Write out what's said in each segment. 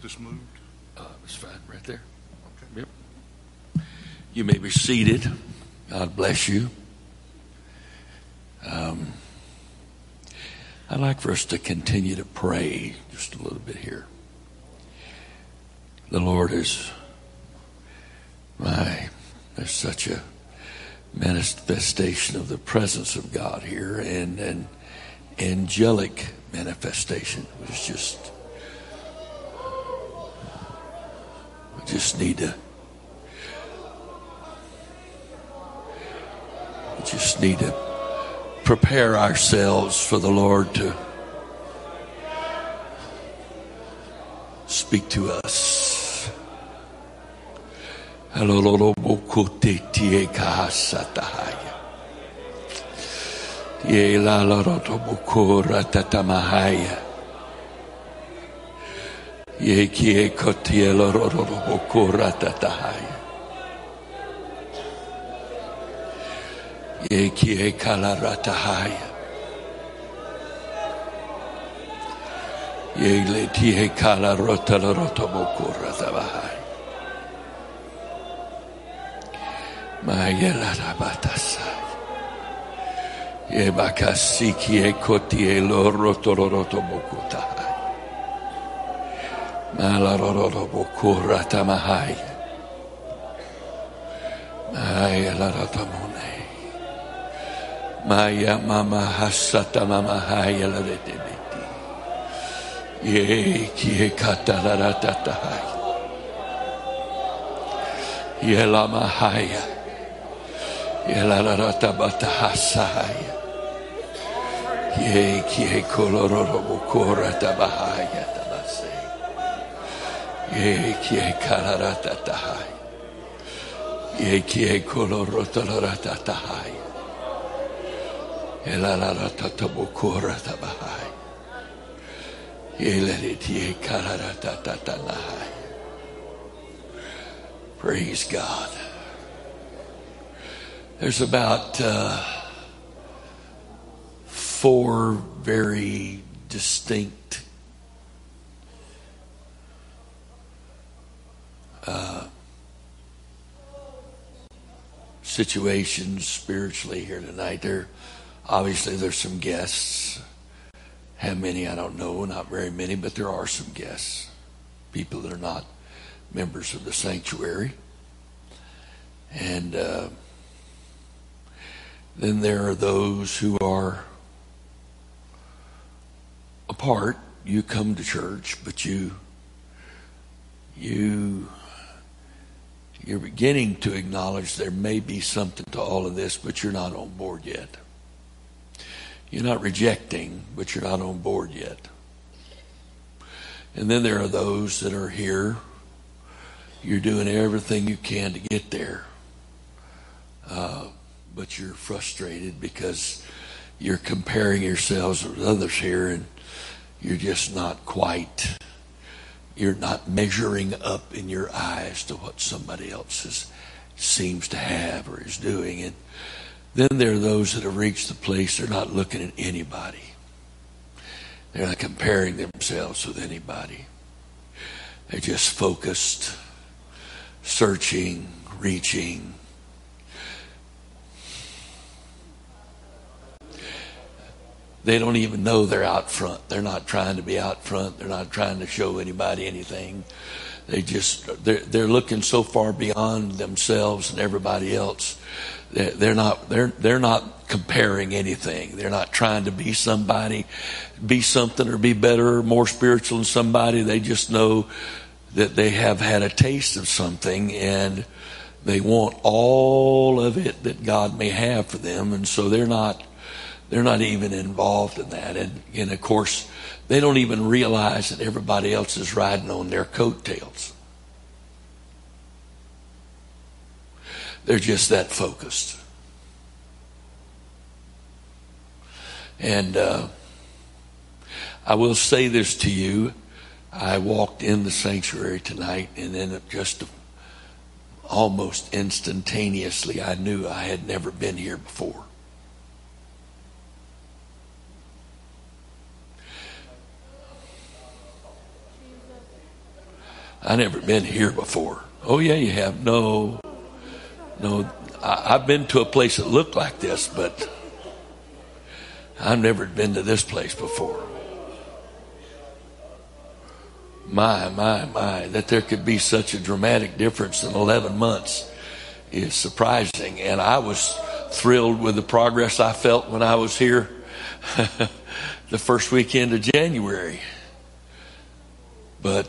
want this moved? Uh, it's fine right there. Okay. Yep. You may be seated. God bless you. Um, I'd like for us to continue to pray just a little bit here. The Lord is my, there's such a manifestation of the presence of God here and an angelic manifestation. It's just, just need to, we just need to prepare ourselves for the Lord to speak to us. Tie. Tie la loroto bokora tatamahaya. Ye kie kotie lororo bokora tatahaya. Ye kie kalaratahaya. Ye le tie kalarota loroto bokora tabahaya. Mayela rabatasa. Ye bakasiki e kotie loroto loroto bokota. Malaroro bokora tamahai. Maya mama hasata mama haya larete beti. Ye kie katalaratahai. Ye lamahaya. Yelarata batahasaya. Ye kie kolororo Praise God. There's about uh, four very distinct situations spiritually here tonight. There, obviously, there's some guests. How many I don't know, not very many, but there are some guests, people that are not members of the sanctuary, and. Uh, then there are those who are apart. You come to church, but you you you're beginning to acknowledge there may be something to all of this, but you're not on board yet. You're not rejecting, but you're not on board yet. And then there are those that are here. You're doing everything you can to get there. Uh, but you're frustrated because you're comparing yourselves with others here and you're just not quite you're not measuring up in your eyes to what somebody else is, seems to have or is doing. And then there are those that have reached the place they're not looking at anybody. They're not comparing themselves with anybody. They're just focused searching reaching they don't even know they're out front. They're not trying to be out front. They're not trying to show anybody anything. They just they're they're looking so far beyond themselves and everybody else. They're, they're not they're they're not comparing anything. They're not trying to be somebody, be something or be better or more spiritual than somebody. They just know that they have had a taste of something and they want all of it that God may have for them, and so they're not they're not even involved in that. And, and of course, they don't even realize that everybody else is riding on their coattails. They're just that focused. And uh, I will say this to you. I walked in the sanctuary tonight, and then just almost instantaneously, I knew I had never been here before. I never been here before. Oh yeah, you have. No, no. I, I've been to a place that looked like this, but I've never been to this place before. My, my, my, that there could be such a dramatic difference in 11 months is surprising. And I was thrilled with the progress I felt when I was here the first weekend of January. But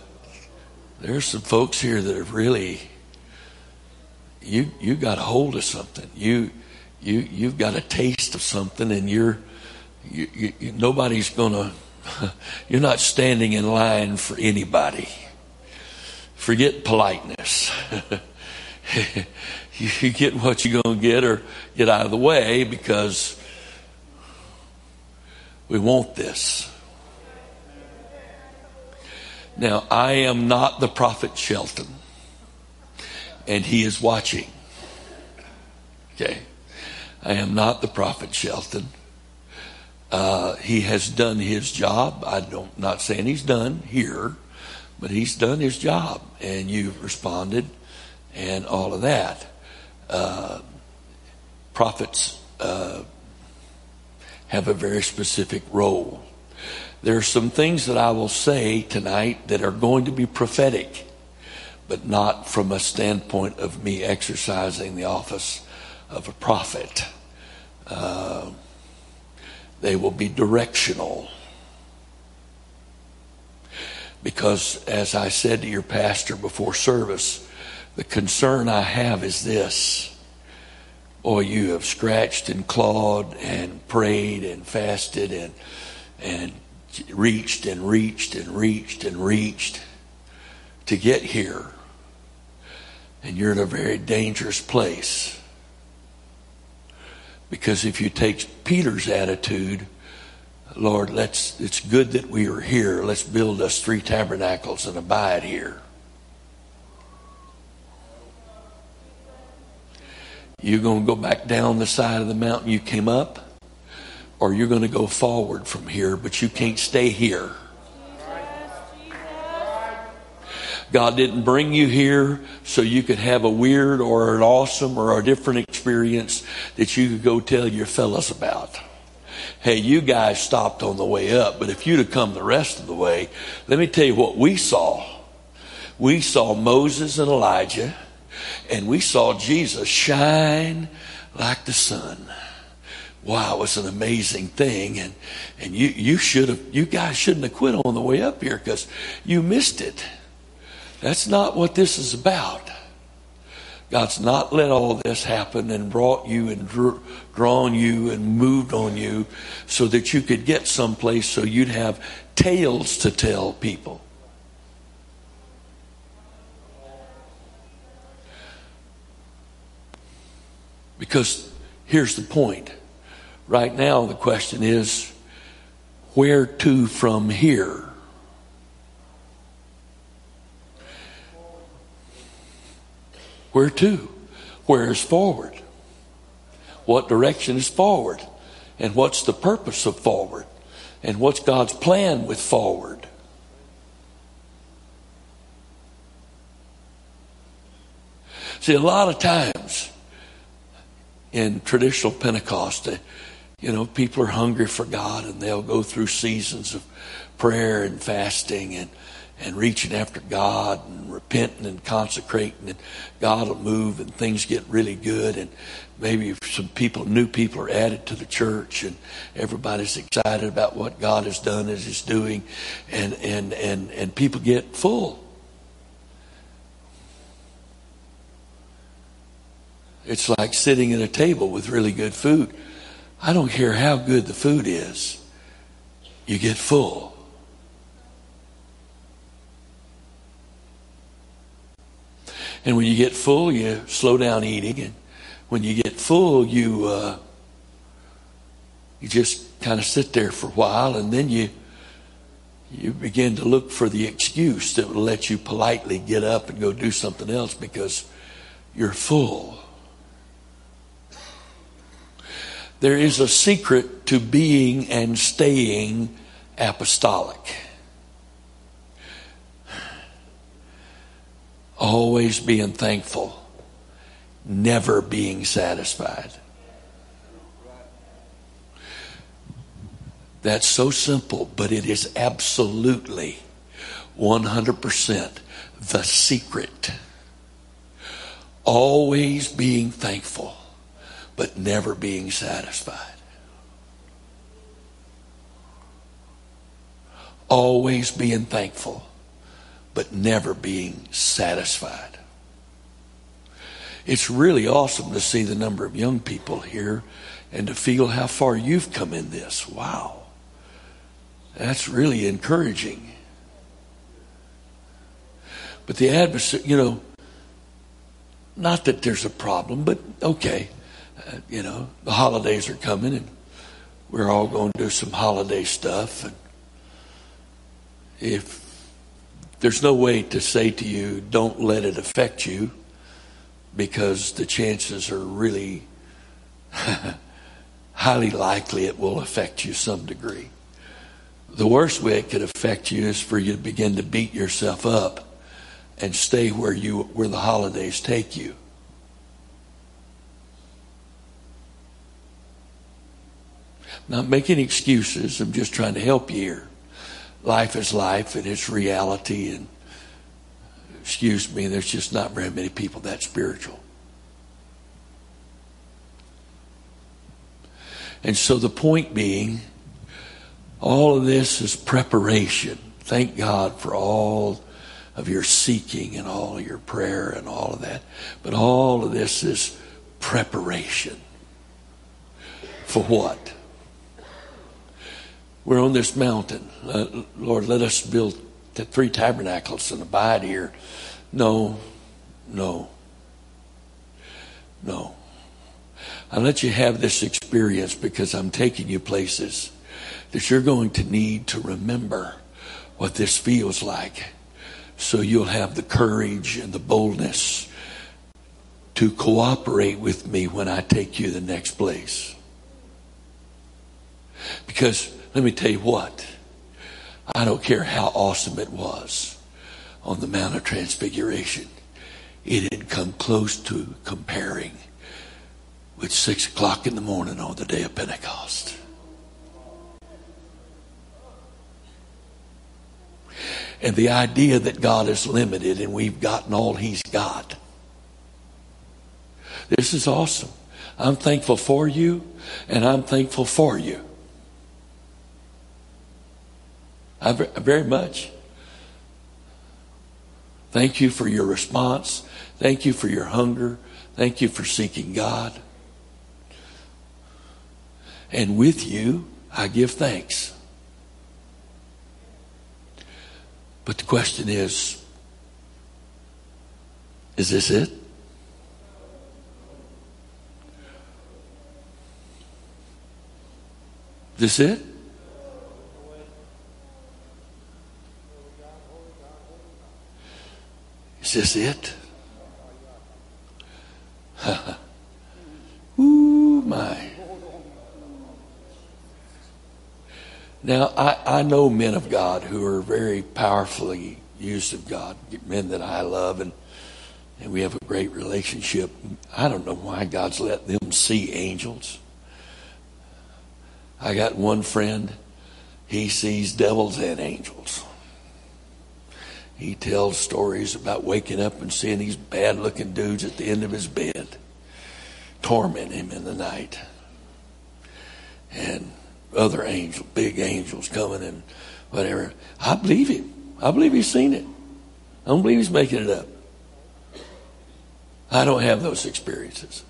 there's some folks here that have really you you got a hold of something. You you you've got a taste of something, and you're you, you, nobody's gonna. You're not standing in line for anybody. Forget politeness. you get what you're to get or get out of the way because we want this. Now, I am not the prophet Shelton, and he is watching. Okay. I am not the prophet Shelton. Uh, he has done his job. I don't not saying he's done here, but he's done his job, and you've responded, and all of that. Uh, prophets uh, have a very specific role. There are some things that I will say tonight that are going to be prophetic, but not from a standpoint of me exercising the office of a prophet. Uh, they will be directional. Because, as I said to your pastor before service, the concern I have is this. Boy, you have scratched and clawed and prayed and fasted and, and reached and reached and reached and reached to get here. And you're in a very dangerous place. Because if you take Peter's attitude, Lord, let's, it's good that we are here. Let's build us three tabernacles and abide here. You're going to go back down the side of the mountain you came up, or you're going to go forward from here, but you can't stay here. God didn't bring you here so you could have a weird or an awesome or a different experience that you could go tell your fellows about. Hey, you guys stopped on the way up, but if you'd have come the rest of the way, let me tell you what we saw. We saw Moses and Elijah, and we saw Jesus shine like the sun. Wow, it was an amazing thing, and and you you should have you guys shouldn't have quit on the way up here because you missed it. That's not what this is about. God's not let all this happen and brought you and drew, drawn you and moved on you so that you could get someplace so you'd have tales to tell people. Because here's the point. Right now, the question is where to from here? Where to? Where is forward? What direction is forward? And what's the purpose of forward? And what's God's plan with forward? See, a lot of times in traditional Pentecost, you know, people are hungry for God and they'll go through seasons of prayer and fasting and and reaching after God and repenting and consecrating and God will move and things get really good and maybe some people, new people are added to the church and everybody's excited about what God has done as He's doing and, and, and, and people get full. It's like sitting at a table with really good food. I don't care how good the food is, you get full. And when you get full, you slow down eating. And when you get full, you uh, you just kind of sit there for a while, and then you you begin to look for the excuse that will let you politely get up and go do something else because you're full. There is a secret to being and staying apostolic. always being thankful, never being satisfied. That's so simple, but it is absolutely 100% the secret. Always being thankful, but never being satisfied. Always being thankful, but never being satisfied. It's really awesome to see the number of young people here and to feel how far you've come in this. Wow. That's really encouraging. But the adversary, you know, not that there's a problem, but okay, uh, you know, the holidays are coming and we're all going to do some holiday stuff. And if there's no way to say to you, don't let it affect you, because the chances are really highly likely it will affect you some degree. The worst way it could affect you is for you to begin to beat yourself up and stay where you where the holidays take you. Not making excuses, I'm just trying to help you here. Life is life and it's reality and excuse me, there's just not very many people that spiritual. And so the point being all of this is preparation. Thank God for all of your seeking and all of your prayer and all of that. But all of this is preparation. For what? We're on this mountain. Uh, Lord, let us build the three tabernacles and abide here. No, no, no. I let you have this experience because I'm taking you places that you're going to need to remember what this feels like so you'll have the courage and the boldness to cooperate with me when I take you the next place. Because let me tell you what, I don't care how awesome it was on the Mount of Transfiguration. It didn't come close to comparing with six o'clock in the morning on the day of Pentecost. and the idea that God is limited and we've gotten all He's got. This is awesome. I'm thankful for you and I'm thankful for you. I very much. Thank you for your response. Thank you for your hunger. Thank you for seeking God. And with you, I give thanks. But the question is is this it? Is this it? Is this it? Ooh, my. Now, I, I know men of God who are very powerfully used of God, men that I love, and, and we have a great relationship. I don't know why God's let them see angels. I got one friend, he sees devils and angels. He tells stories about waking up and seeing these bad looking dudes at the end of his bed torment him in the night. And other angels, big angels coming and whatever. I believe him. I believe he's seen it. I don't believe he's making it up. I don't have those experiences.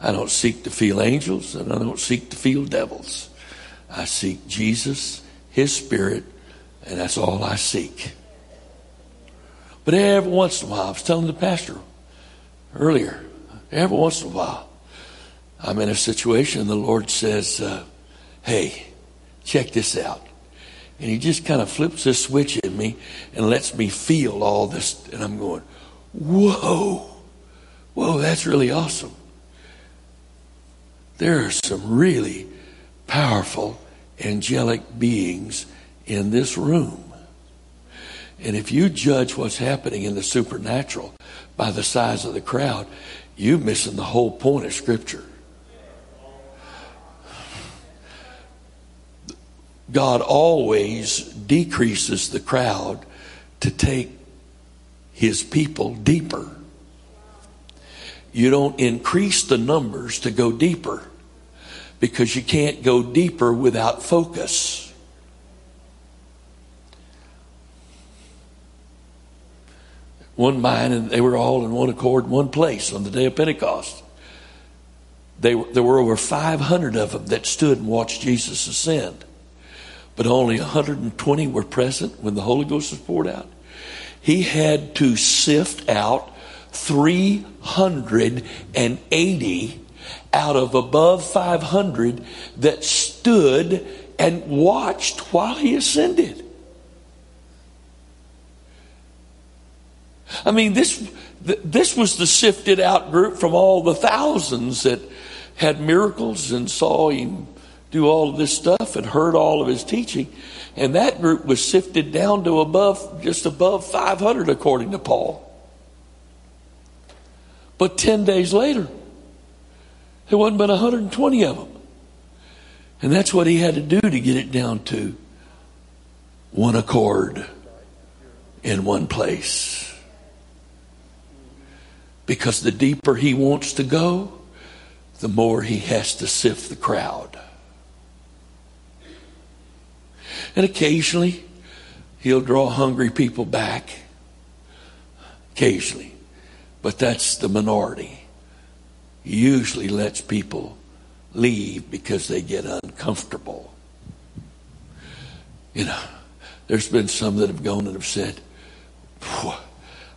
I don't seek to feel angels and I don't seek to feel devils. I seek Jesus, His Spirit, and that's all I seek. But every once in a while, I was telling the pastor earlier, every once in a while, I'm in a situation and the Lord says, uh, Hey, check this out. And He just kind of flips this switch in me and lets me feel all this. And I'm going, Whoa, whoa, that's really awesome. There are some really powerful angelic beings in this room. And if you judge what's happening in the supernatural by the size of the crowd, you're missing the whole point of Scripture. God always decreases the crowd to take his people deeper. You don't increase the numbers to go deeper because you can't go deeper without focus. One mind, and they were all in one accord one place on the day of Pentecost. They, there were over 500 of them that stood and watched Jesus ascend but only 120 were present when the Holy Ghost was poured out. He had to sift out 380 out of above 500 that stood and watched while he ascended. I mean, this, this was the sifted out group from all the thousands that had miracles and saw him do all of this stuff and heard all of his teaching. And that group was sifted down to above, just above 500, according to Paul. But 10 days later, there wasn't but 120 of them. And that's what he had to do to get it down to one accord in one place. Because the deeper he wants to go, the more he has to sift the crowd. And occasionally, he'll draw hungry people back. Occasionally. But that's the minority. He usually lets people leave because they get uncomfortable. You know, there's been some that have gone and have said,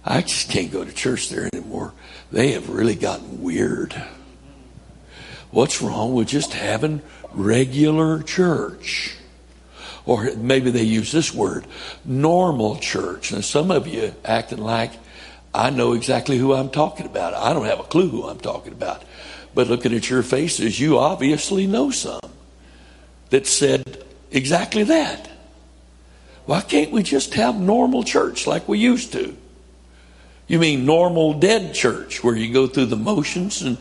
I just can't go to church there anymore. They have really gotten weird. What's wrong with just having regular church? or maybe they use this word, normal church. And some of you acting like I know exactly who I'm talking about. I don't have a clue who I'm talking about. But looking at your faces, you obviously know some that said exactly that. Why can't we just have normal church like we used to? You mean normal dead church where you go through the motions and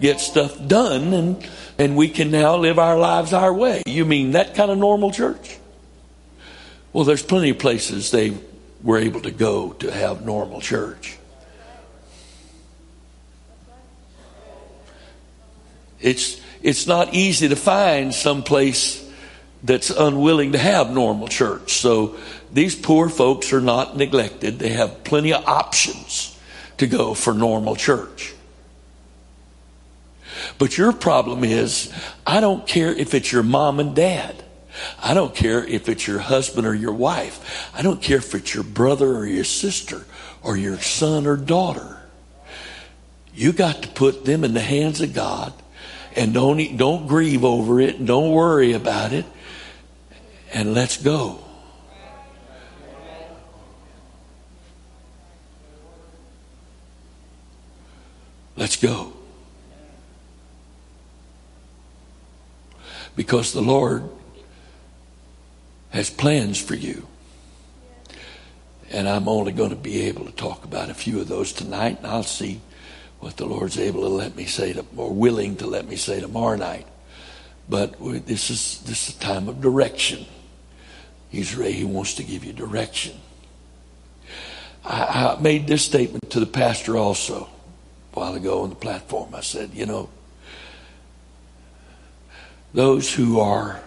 get stuff done and, and we can now live our lives our way? You mean that kind of normal church? Well, there's plenty of places they were able to go to have normal church. It's, it's not easy to find some place that's unwilling to have normal church. So these poor folks are not neglected. They have plenty of options to go for normal church. But your problem is, I don't care if it's your mom and dad. I don't care if it's your husband or your wife. I don't care if it's your brother or your sister or your son or daughter. You got to put them in the hands of God and don't, don't grieve over it and don't worry about it and let's go. Let's go. Because the Lord has plans for you. And I'm only going to be able to talk about a few of those tonight, and I'll see what the Lord's able to let me say, to, or willing to let me say tomorrow night. But this is this is a time of direction. He's ready. He wants to give you direction. I, I made this statement to the pastor also a while ago on the platform. I said, you know, those who are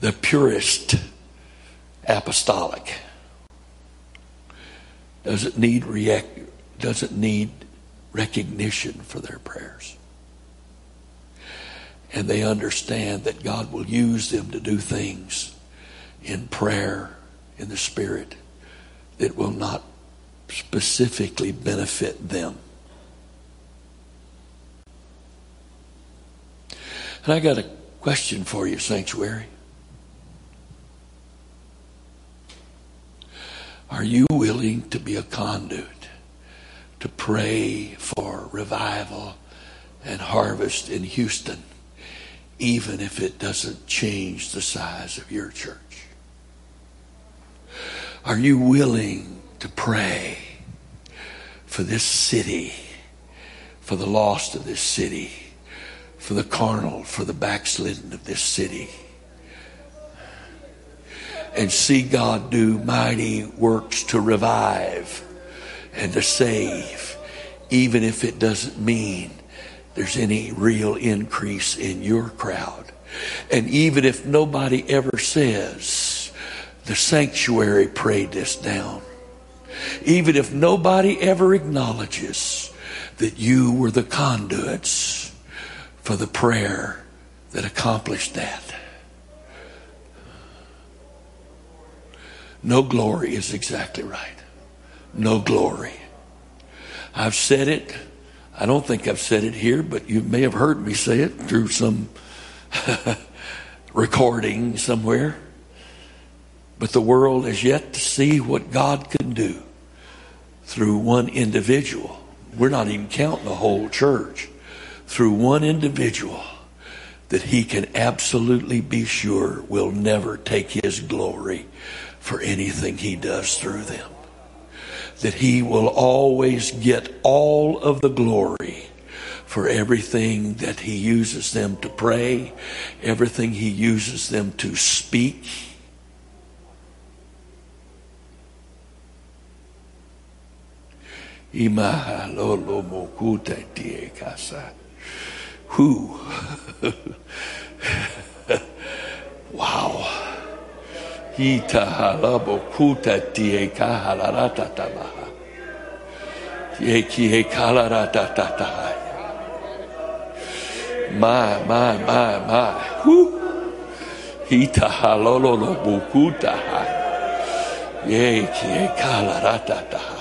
the purest apostolic doesn't need react, doesn't need recognition for their prayers. And they understand that God will use them to do things in prayer, in the Spirit, that will not specifically benefit them. And I got a question for you, Sanctuary. Are you willing to be a conduit to pray for revival and harvest in Houston, even if it doesn't change the size of your church? Are you willing to pray for this city, for the lost of this city, for the carnal, for the backslidden of this city? And see God do mighty works to revive and to save, even if it doesn't mean there's any real increase in your crowd. And even if nobody ever says, the sanctuary prayed this down, even if nobody ever acknowledges that you were the conduits for the prayer that accomplished that. No glory is exactly right. No glory. I've said it I don't think I've said it here, but you may have heard me say it through some recording somewhere. But the world has yet to see what God can do through one individual. We're not even counting the whole church. Through one individual that he can absolutely be sure will never take his glory for anything he does through them that he will always get all of the glory for everything that he uses them to pray, everything he uses them to speak. Who? wow. Hita halabo kuta tie kahalarata tabaha. Tie kie kalarata tatahaya. My, my, my, my. Whew. Ita halolo lo bukuta. Ye kie kalarata tahai.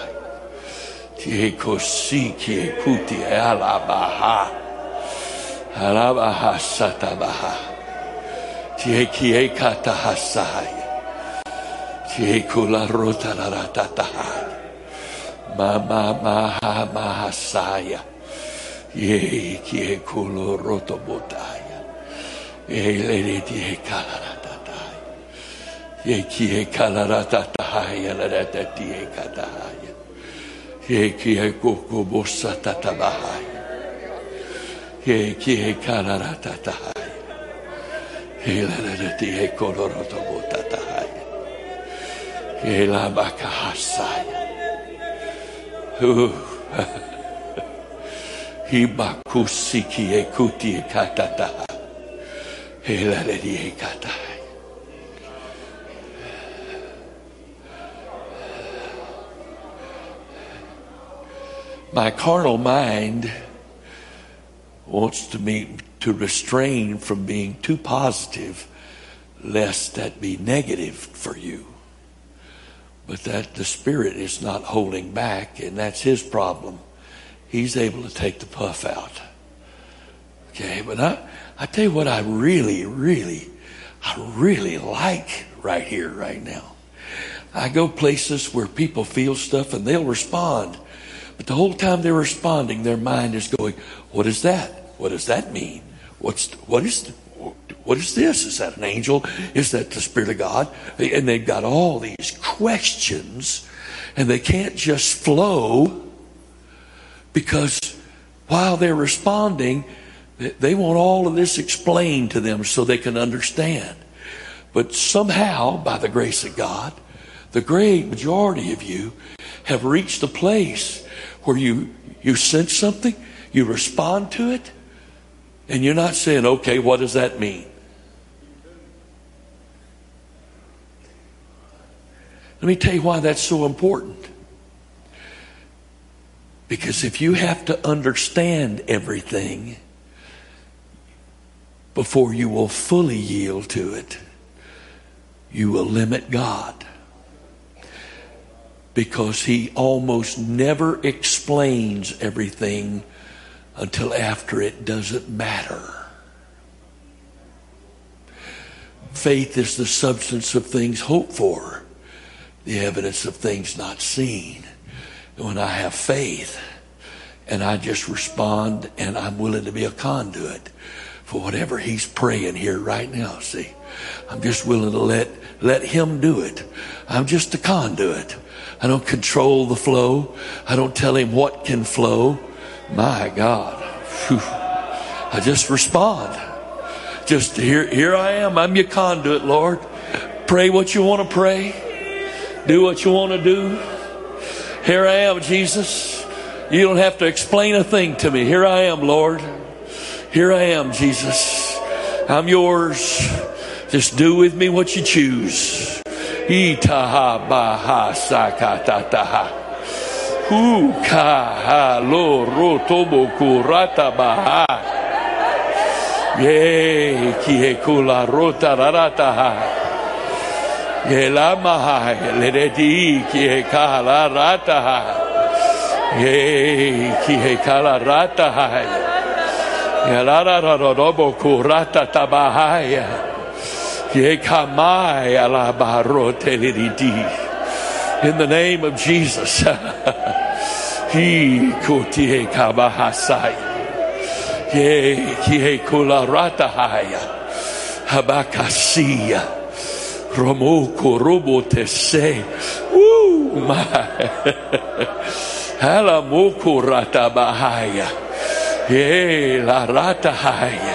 Tie kosi kie kuti alabaha. Alabaha satabaha. Tie kie katahasaya. Kula rota la ratata. Mama maha mahasaya. Ye kie kulo roto botaya. Ye lady die kalarataya. Ye kie kalarataya la ratate Jékie kókó bossza tatabaháj. Jékie kárara tataháj. Éleledet ihe kolorotobó tataháj. Élábáka hasszáj. Hiba kusszikie kutie katataháj. Éleledet egy katataháj. My carnal mind wants to me to restrain from being too positive, lest that be negative for you but that the Spirit is not holding back, and that's his problem. He's able to take the puff out. Okay, but I, I tell you what, I really, really, I really like right here, right now. I go places where people feel stuff and they'll respond. But the whole time they're responding, their mind is going, What is that? What does that mean? What's, what is, what is this? Is that an angel? Is that the Spirit of God? And they've got all these questions, and they can't just flow because while they're responding, they want all of this explained to them so they can understand. But somehow, by the grace of God, the great majority of you have reached a place where you, you sense something, you respond to it, and you're not saying, okay, what does that mean? Let me tell you why that's so important. Because if you have to understand everything before you will fully yield to it, you will limit God. Because He almost never explains everything until after it doesn't matter. Faith is the substance of things hoped for the evidence of things not seen. When I have faith and I just respond and I'm willing to be a conduit for whatever he's praying here right now. See, I'm just willing to let, let him do it. I'm just a conduit. I don't control the flow. I don't tell him what can flow. My God. Whew. I just respond. Just here, here I am. I'm your conduit, Lord. Pray what you want to pray. Do what you want to do. Here I am, Jesus. You don't have to explain a thing to me. Here I am, Lord. Here I am, Jesus. I'm yours. Just do with me what you choose. Itaha baha sakatataha. Ukaha lo rotobo kurata baha. Ye kie kula rota rarataha. Ye lamaha leredi kie kala rataha. Ye kie kala rataha. Ye la la la la robo kurata tabahaya. Ye kamai ala barote leridi. In the name of Jesus. Habakasiya. Romoko robote se. Woo, my. Halamoko ratabahaya. Ye la ratahaya.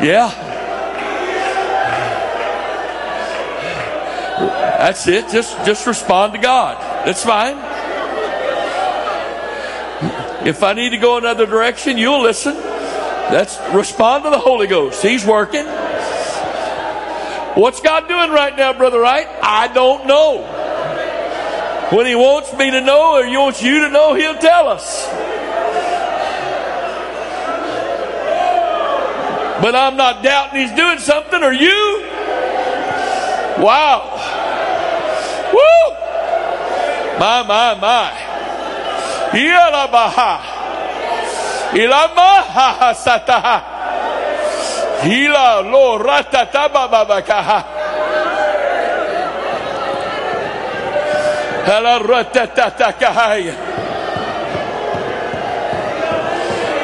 Yeah. That's it. Just just respond to God. That's fine. If I need to go another direction, you'll listen. That's respond to the Holy Ghost. He's working. What's God doing right now, brother Wright? I don't know. When he wants me to know or he wants you to know, he'll tell us. But I'm not doubting he's doing something, Are you? Wow. Woo! My, my, my. Yalabaha. Sataha. Hila lo.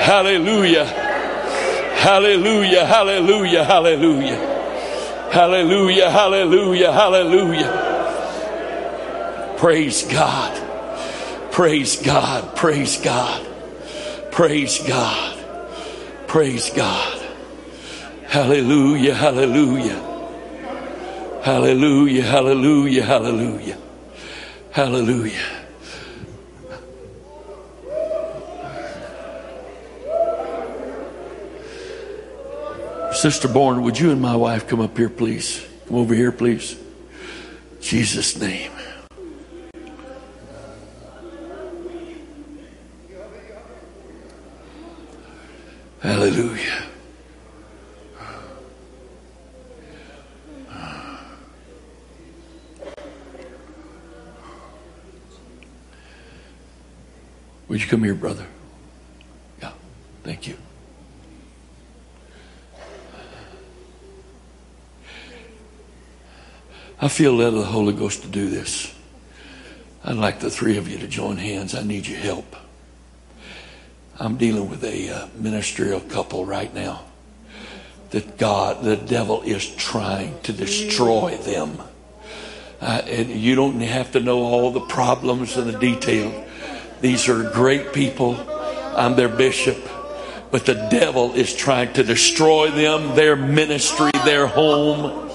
Hallelujah. Hallelujah. Hallelujah. Hallelujah. Hallelujah, hallelujah, hallelujah. Praise God. Praise God. Praise God. Praise God. Praise God. Hallelujah, hallelujah. Hallelujah, hallelujah, hallelujah. Hallelujah. Sister Bourne, would you and my wife come up here, please? Come over here, please. Jesus' name. Hallelujah. Would you come here, brother? Yeah, thank you. I feel led of the Holy Ghost to do this. I'd like the three of you to join hands. I need your help. I'm dealing with a uh, ministerial couple right now that God, the devil is trying to destroy them. Uh, and you don't have to know all the problems and the detail. These are great people. I'm their bishop. But the devil is trying to destroy them, their ministry, their home.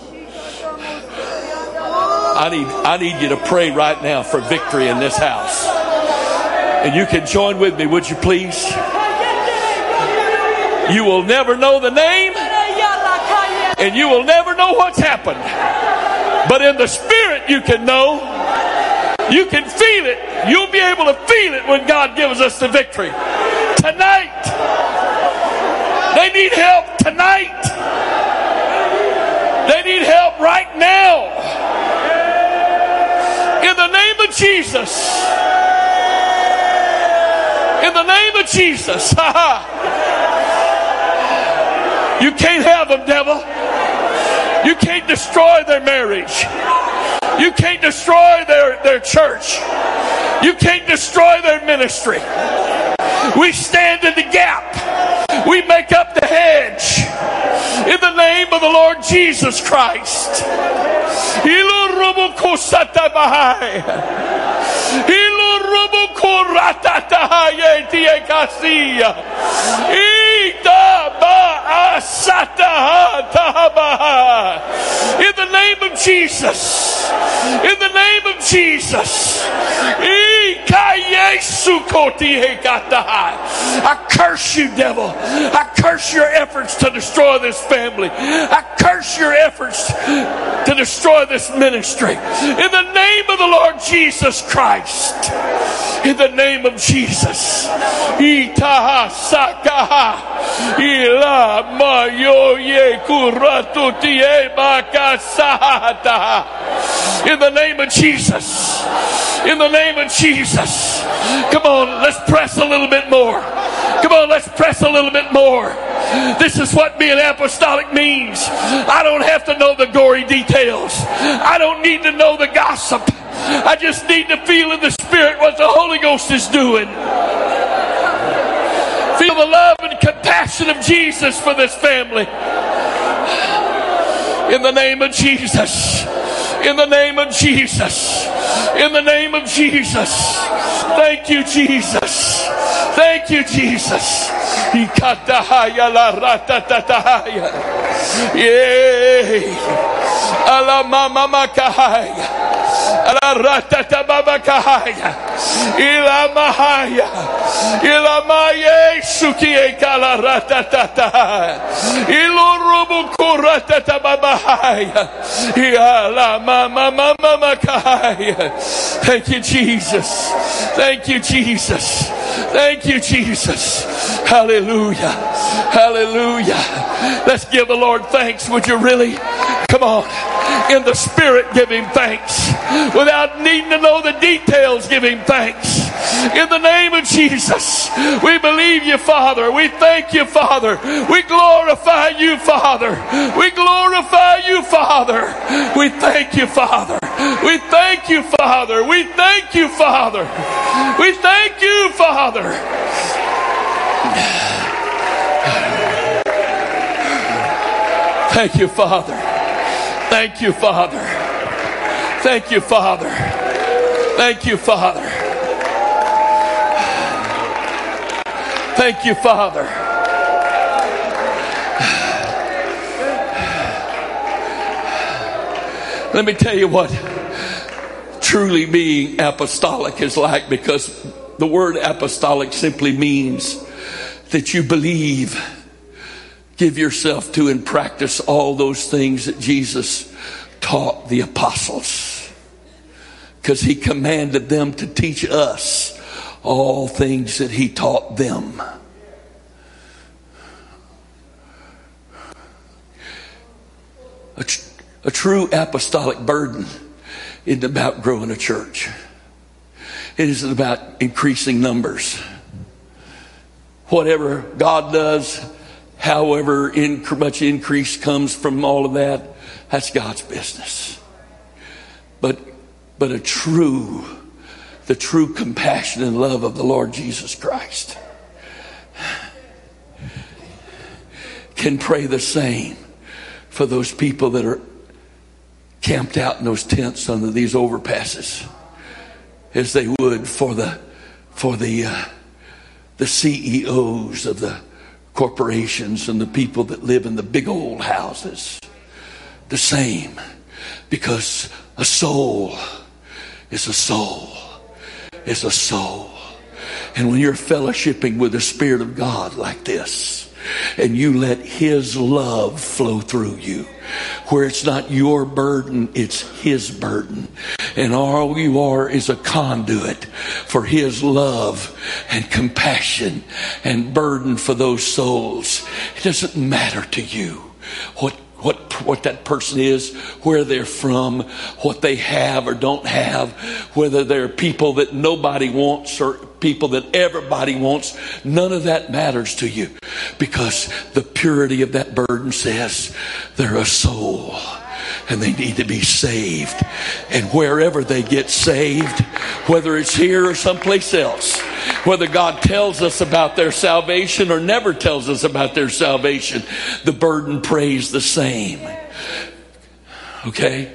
I need, I need you to pray right now for victory in this house. And you can join with me, would you please? You will never know the name, and you will never know what's happened. But in the spirit, you can know. You can feel it. You'll be able to feel it when God gives us the victory. Tonight, they need help tonight. They need help right now in the name of Jesus. In the name of Jesus. you can't have them, devil. You can't destroy their marriage. You can't destroy their, their church. You can't destroy their ministry. We stand in the gap. We make up the hedge. In the name of the Lord Jesus Christ. Ita ba asataha tahabaha. In the name of Jesus. In the name of Jesus. I curse you, devil. I curse your efforts to destroy this family. I curse your efforts to destroy this ministry. In the name of the Lord Jesus Christ. In the name of Jesus. Itaha. In the name of Jesus. In the name of Jesus. Come on, let's press a little bit more. Come on, let's press a little bit more. This is what being apostolic means. I don't have to know the gory details. I don't need to know the gossip. I just need to feel in the spirit what the Holy Ghost is doing. Feel the love and compassion of Jesus for this family. In the name of Jesus. In the name of Jesus. In the name of Jesus. Thank you, Jesus. Thank you, Jesus. Yay. Ala mama makahaya. Ila mahaya. Ila maye sukie kala ratatata. Ilo rubu kuratata babahaya. Ila mama mama makahaya. Thank you, Jesus. Thank you, Jesus. Thank you, Jesus. Hallelujah. Hallelujah. Let's give the Lord thanks. Would you really? Come on. In the spirit, give him thanks. Without needing to know the details, give him thanks. In the name of Jesus, we believe you, Father. We thank you, Father. We glorify you, Father. We glorify you, Father. We thank you, Father. We thank you, Father. We thank you, Father. We thank you, Father. Thank you, Father. Thank you, Father. Thank you, Father. Thank you, Father. Thank you, Father. Let me tell you what truly being apostolic is like because the word apostolic simply means that you believe, give yourself to, and practice all those things that Jesus taught the apostles. Because he commanded them to teach us all things that he taught them. A, tr- a true apostolic burden isn't about growing a church. It isn't about increasing numbers. Whatever God does, however much increase comes from all of that, that's God's business. But, but a true the true compassion and love of the Lord Jesus Christ can pray the same for those people that are camped out in those tents under these overpasses as they would for the for the, uh, the CEOs of the corporations and the people that live in the big old houses. The same. Because a soul is a soul is a soul. And when you're fellowshipping with the Spirit of God like this, and you let His love flow through you, where it's not your burden, it's His burden. And all you are is a conduit for His love and compassion and burden for those souls. It doesn't matter to you what what, what that person is, where they're from, what they have or don't have, whether they're people that nobody wants or people that everybody wants. None of that matters to you because the purity of that burden says they're a soul and they need to be saved. And wherever they get saved, whether it's here or someplace else, whether God tells us about their salvation or never tells us about their salvation, the burden prays the same. Okay?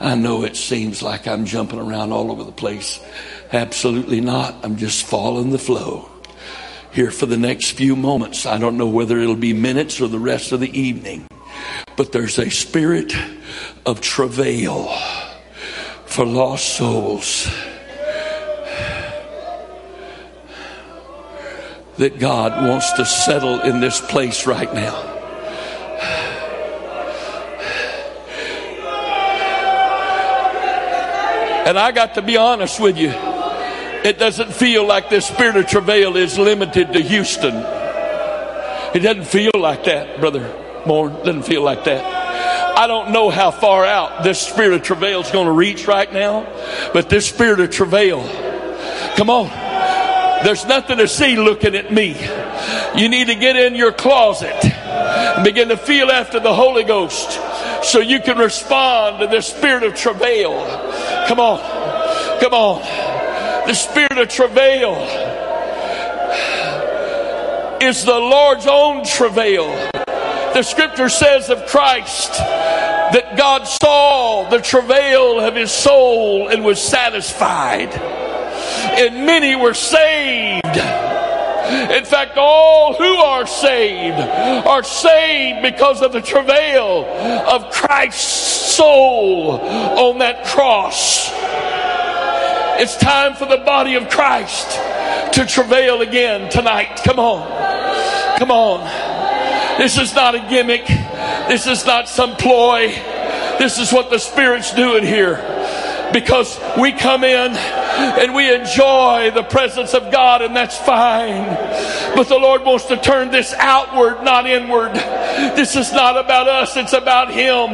I know it seems like I'm jumping around all over the place. Absolutely not. I'm just following the flow here for the next few moments. I don't know whether it'll be minutes or the rest of the evening, but there's a spirit of travail for lost souls that God wants to settle in this place right now. And I got to be honest with you. It doesn't feel like this spirit of travail is limited to Houston. It doesn't feel like that, Brother Moore. It doesn't feel like that. I don't know how far out this spirit of travail is going to reach right now, but this spirit of travail, come on. There's nothing to see looking at me. You need to get in your closet and begin to feel after the Holy Ghost so you can respond to this spirit of travail. Come on. Come on the spirit of travail is the Lord's own travail. The scripture says of Christ that God saw the travail of his soul and was satisfied. And many were saved. In fact, all who are saved are saved because of the travail of Christ's soul on that cross. It's time for the body of Christ to travail again tonight. Come on. Come on. This is not a gimmick. This is not some ploy. This is what the Spirit's doing here. Because we come in and we enjoy the presence of God, and that's fine. But the Lord wants to turn this outward, not inward. This is not about us, it's about Him.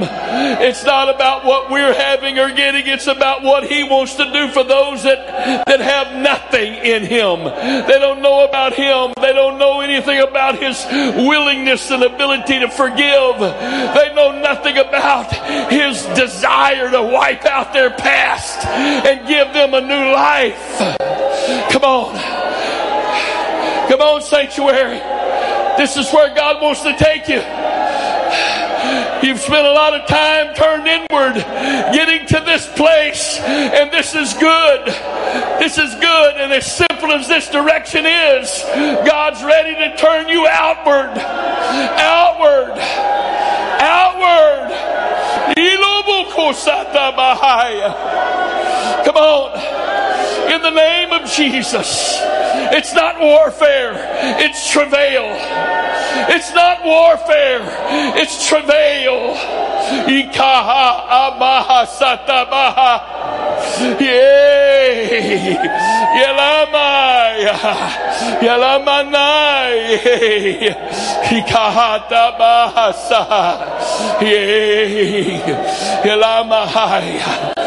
It's not about what we're having or getting, it's about what He wants to do for those that, that have nothing in Him. They don't know about Him, they don't know anything about His willingness and ability to forgive. They know nothing about His desire to wipe out their past and give them a new life. Come on. Come on, sanctuary. This is where God wants to take you. You've spent a lot of time turned inward, getting to this place, and this is good. This is good, and as simple as this direction is, God's ready to turn you outward, outward, outward. Come on in the name of Jesus. It's not warfare, it's travail. It's not warfare, it's travail. Ikaha amaha satabaha. Yay! Yelamaya! Yelamanai! Hikahata bahasa! Yay! Yelamahaya!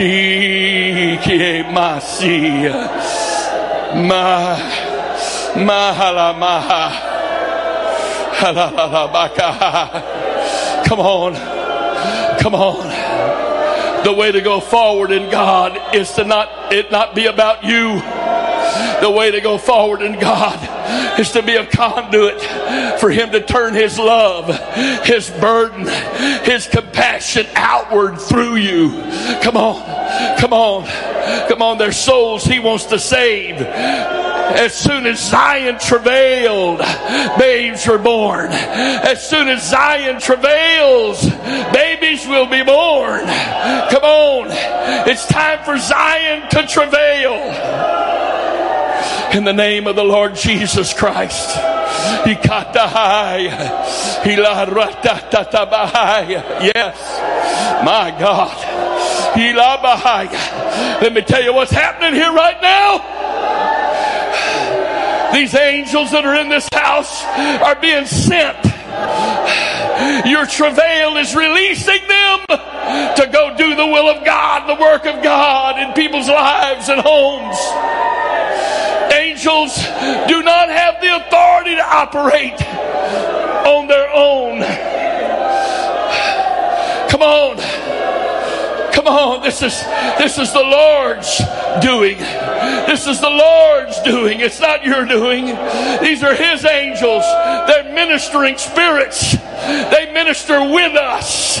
Ike Masia. Ma. Mahala Maha. Come on. Come on. The way to go forward in God is to not it not be about you. The way to go forward in God is to be a conduit for Him to turn His love, His burden, His compassion outward through you. Come on, come on, come on. There's souls He wants to save. As soon as Zion travailed, babes were born. As soon as Zion travails, babies will be born. Come on. It's time for Zion to travail in the name of the Lord Jesus Christ. Yes, my God. Let me tell you what's happening here right now. These angels that are in this house are being sent. Your travail is releasing them to go do the will of God, the work of God in people's lives and homes. Angels do not have the authority to operate on their own. Come on. Come on. This is this is the Lord's doing. This is the Lord's doing. It's not your doing. These are his angels. They're ministering spirits. They minister with us.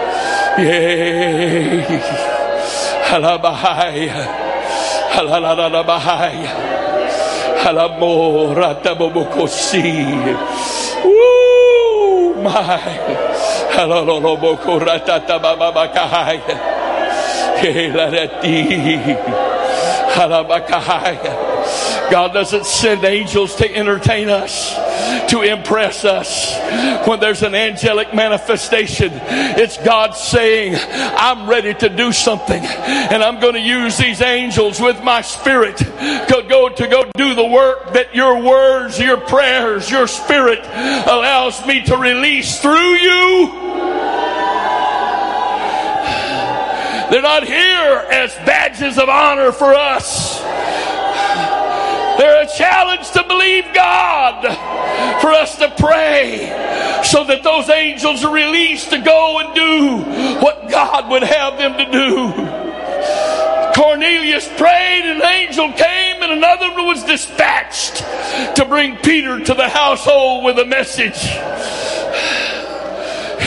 Yay. Halabahaya. Halalabahaya. Halamoratabobokosi. Woo! My. Halalobokoratatababakahaya. Kelarati. Halabakahaya. God doesn't send angels to entertain us, to impress us. When there's an angelic manifestation, it's God saying, I'm ready to do something and I'm going to use these angels with my spirit to go to go do the work that your words, your prayers, your spirit allows me to release through you. They're not here as badges of honor for us. They're a challenge to believe God for us to pray so that those angels are released to go and do what God would have them to do. Cornelius prayed, and an angel came, and another was dispatched to bring Peter to the household with a message.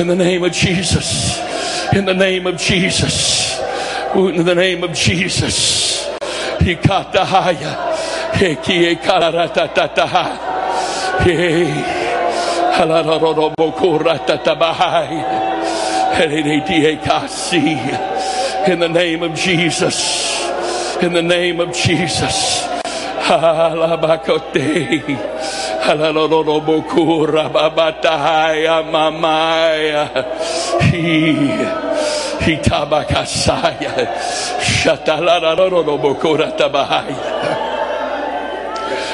In the name of Jesus. In the name of Jesus. In the name of Jesus. He in the name of Jesus. In the name of Jesus. Hitabakasaya. Shatalarorobokura tabahaya.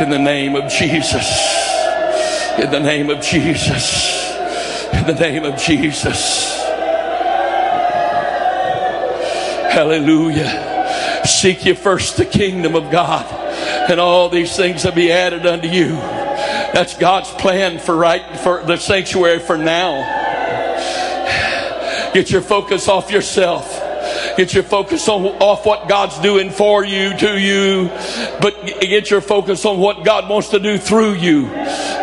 In the name of Jesus. In the name of Jesus. In the name of Jesus. Hallelujah. Seek ye first the kingdom of God, and all these things will be added unto you. That's God's plan for right for the sanctuary for now. Get your focus off yourself. Get your focus on off what God's doing for you, to you, but get your focus on what God wants to do through you.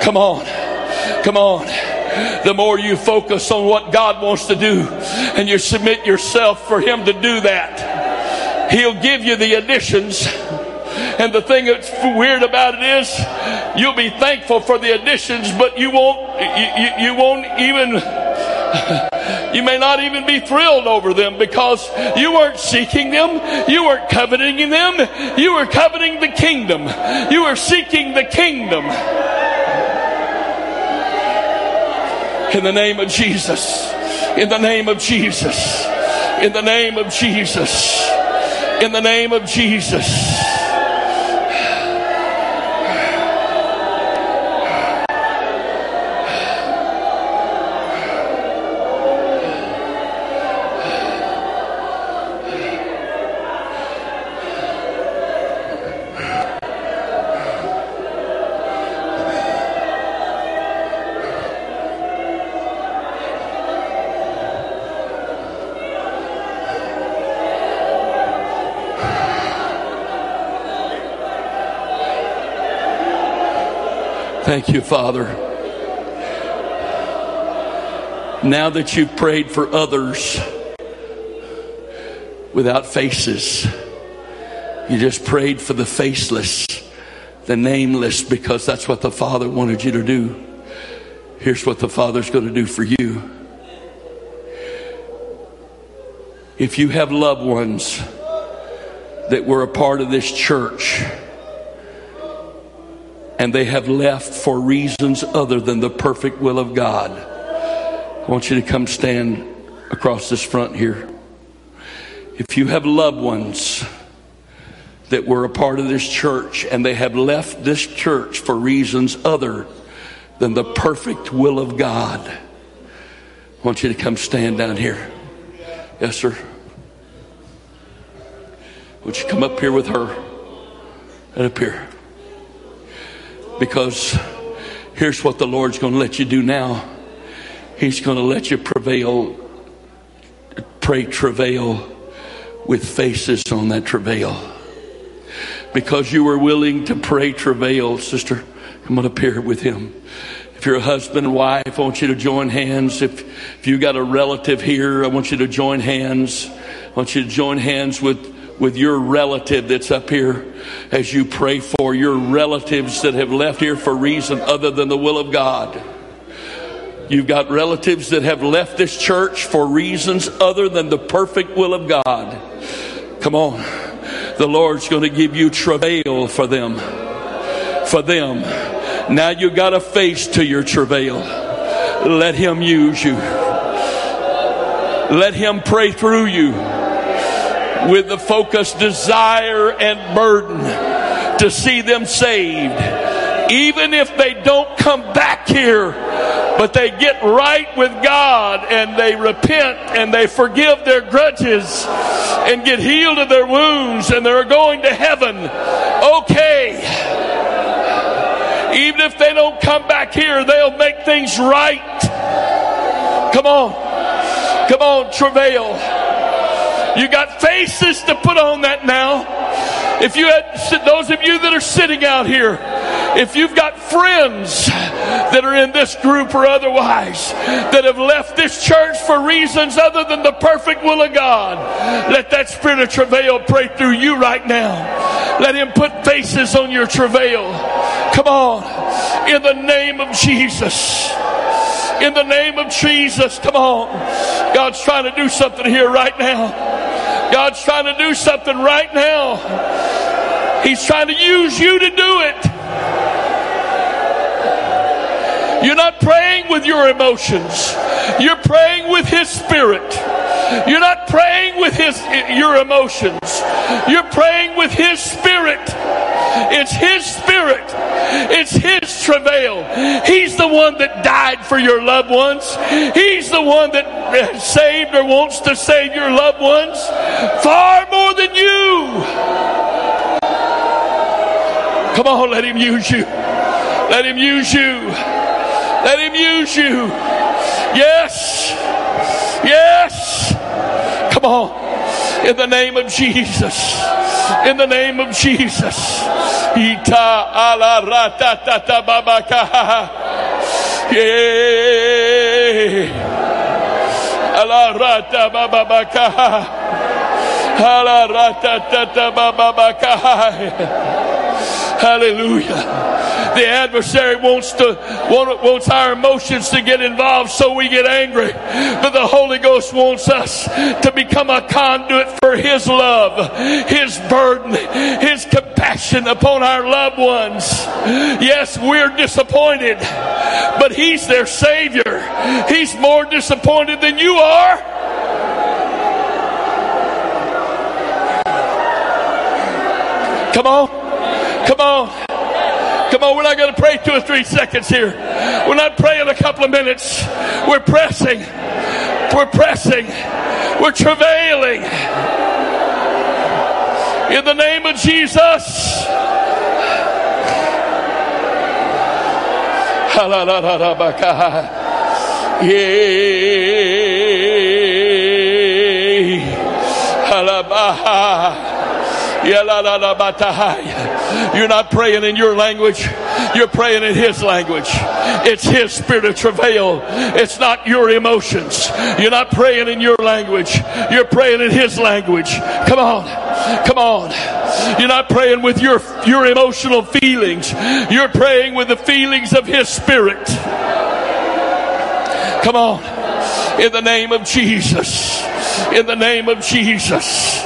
Come on. Come on the more you focus on what God wants to do and you submit yourself for Him to do that, He'll give you the additions. And the thing that's weird about it is, you'll be thankful for the additions, but you won't, you, you, you won't even, you may not even be thrilled over them because you weren't seeking them. You weren't coveting them. You were coveting the kingdom. You were seeking the kingdom. In the name of Jesus. In the name of Jesus. In the name of Jesus. In the name of Jesus. Thank you, Father. Now that you've prayed for others without faces, you just prayed for the faceless, the nameless, because that's what the Father wanted you to do. Here's what the Father's going to do for you. If you have loved ones that were a part of this church, and they have left for reasons other than the perfect will of God. I want you to come stand across this front here. If you have loved ones that were a part of this church and they have left this church for reasons other than the perfect will of God, I want you to come stand down here. Yes, sir. Would you come up here with her and up here? Because here's what the Lord's going to let you do now He's going to let you prevail, pray travail with faces on that travail. Because you were willing to pray travail, sister, come on up here with him. If you're a husband and wife, I want you to join hands. If, if you got a relative here, I want you to join hands. I want you to join hands with with your relative that's up here as you pray for your relatives that have left here for reason other than the will of God. You've got relatives that have left this church for reasons other than the perfect will of God. Come on. The Lord's going to give you travail for them. For them. Now you got a face to your travail. Let Him use you. Let Him pray through you with the focused desire and burden to see them saved. Even if they don't come back here, but they get right with God and they repent and they forgive their grudges and get healed of their wounds and they're going to heaven. Okay. Even if they don't come back here, they'll make things right. Come on. Come on, travail. You got faces to put on that now. If you had those of you that are sitting out here, if you've got friends that are in this group or otherwise that have left this church for reasons other than the perfect will of God, let that spirit of travail pray through you right now. Let him put faces on your travail. Come on. In the name of Jesus. In the name of Jesus. Come on. God's trying to do something here right now. God's trying to do something right now. He's trying to use you to do it. You're not praying with your emotions. You're praying with His Spirit. You're not praying with His your emotions. You're praying with His Spirit. It's His Spirit. It's His travail. He's the one that died for your loved ones. He's the one that uh, saved or wants to save your loved ones far more than you. Come on, let Him use you. Let Him use you. Let Him use you. Yes. Yes. Come on. In the name of Jesus. In the name of Jesus. Ita ala rata tata babaka. Yeah. Ala rata babaka. Ala. Hallelujah. The adversary wants to wants our emotions to get involved so we get angry. But the Holy Ghost wants us to become a conduit for his love, his burden, his compassion upon our loved ones. Yes, we're disappointed, but he's their savior. He's more disappointed than you are. Come on. Come on. Come on, we're not going to pray two or three seconds here. We're not praying a couple of minutes. We're pressing. We're pressing. We're travailing. In the name of Jesus. Yeah. You're not praying in your language, you're praying in His language. It's His spirit of travail, it's not your emotions. You're not praying in your language, you're praying in His language. Come on, come on. You're not praying with your, your emotional feelings, you're praying with the feelings of His Spirit. Come on, in the name of Jesus. In the name of Jesus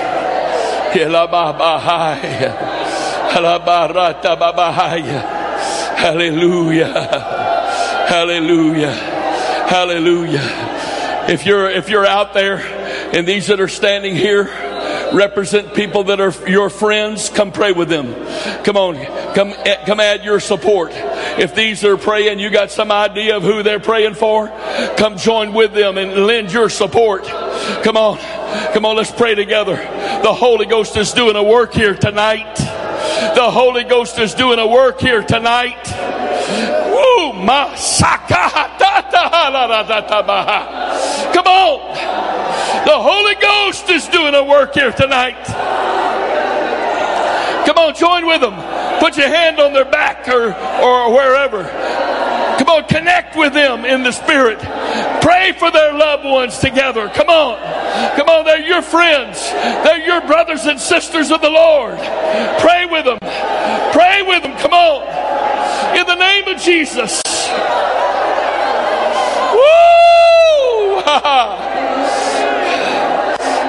Hallelujah. Hallelujah. Hallelujah. If you're if you're out there and these that are standing here represent people that are your friends, come pray with them. Come on, come eh, come add your support. If these are praying, you got some idea of who they're praying for, come join with them and lend your support. Come on. Come on, let's pray together. The Holy Ghost is doing a work here tonight. The Holy Ghost is doing a work here tonight. Come on. The Holy Ghost is doing a work here tonight. Come on, join with them. Put your hand on their back or, or wherever. Come on, connect with them in the Spirit. Pray for their loved ones together. Come on. Come on, they're your friends. They're your brothers and sisters of the Lord. Pray with them. Pray with them. Come on. In the name of Jesus. Woo!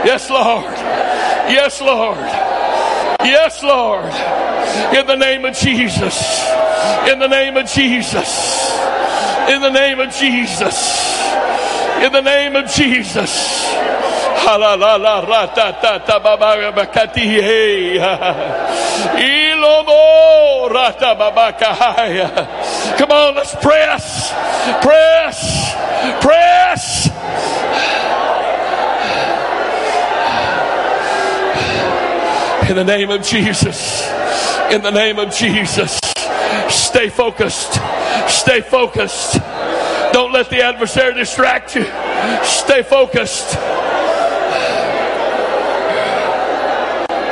yes, Lord. Yes, Lord. Yes, Lord. In the name of Jesus. In the name of Jesus. In the name of Jesus. In the name of Jesus. Come on, let's press, press, press. In the name of Jesus. In the name of Jesus. Stay focused. Stay focused. Don't let the adversary distract you. Stay focused.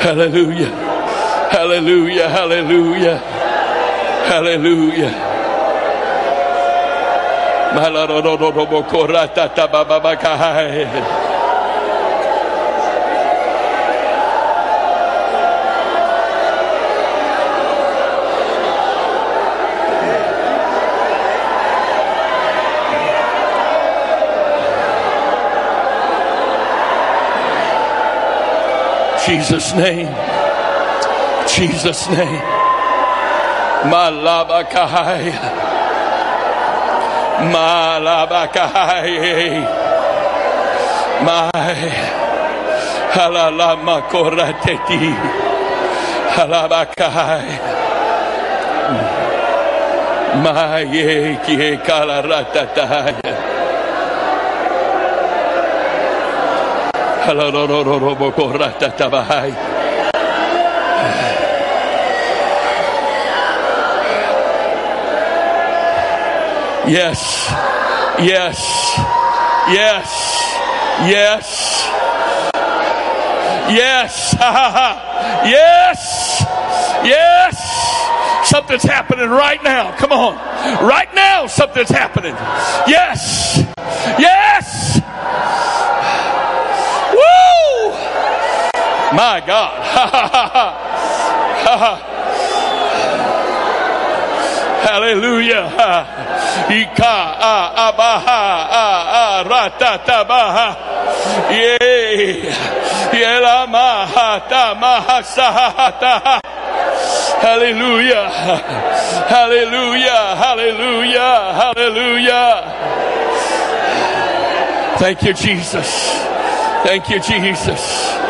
Hallelujah. Hallelujah. Hallelujah. Hallelujah. Jesus' name. Jesus' name. Malabakai. Malabakai. My. Halalama korateti. Halabakai. Maye kie kalaratataya. Yes, yes, yes, yes, yes, yes, yes. Something's happening right now. Come on. Right now, something's happening. Yes, yes. My God. Hallelujah. Ika abaha. Hallelujah. Hallelujah. Hallelujah. Hallelujah. Thank you, Jesus. Thank you, Jesus.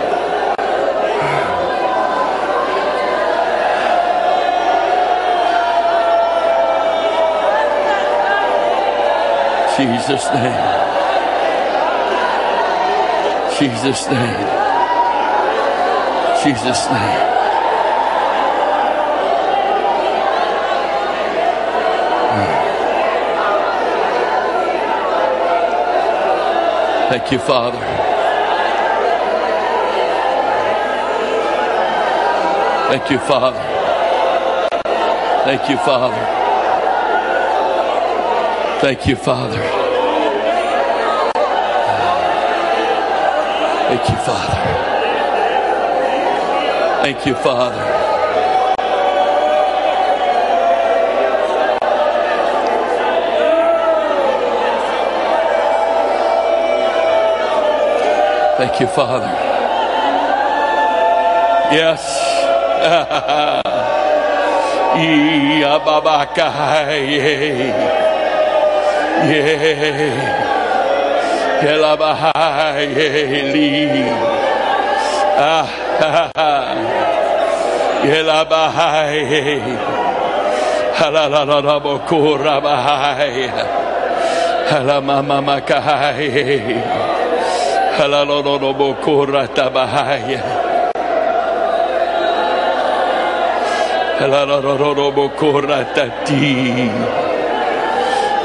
Jesus' name. Jesus' name. Jesus' name. Thank you, Father. Thank you, Father. Thank you, Father. Thank you, Father. Thank you, Father. Thank you, Father. Thank you, Father. Yes. Iababakai. Yea.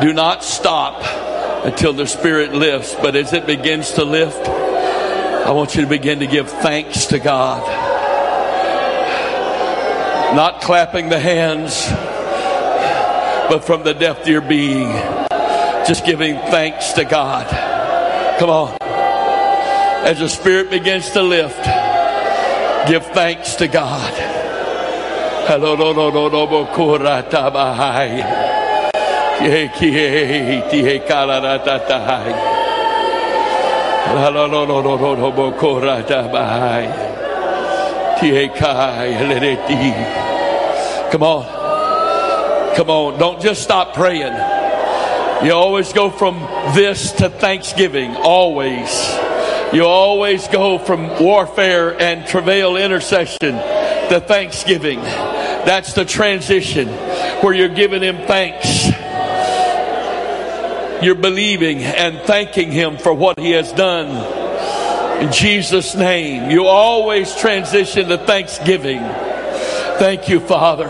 Do not stop until the Spirit lifts, but as it begins to lift, I want you to begin to give thanks to God. Not clapping the hands, but from the depth of your being, just giving thanks to God. Come on. As the Spirit begins to lift, give thanks to God. Hello, no, no, no, no, Come on. Come on. Don't just stop praying. You always go from this to thanksgiving. Always. You always go from warfare and travail intercession to thanksgiving. That's the transition where you're giving him thanks. You're believing and thanking him for what he has done. In Jesus' name, you always transition to thanksgiving. Thank you, Father.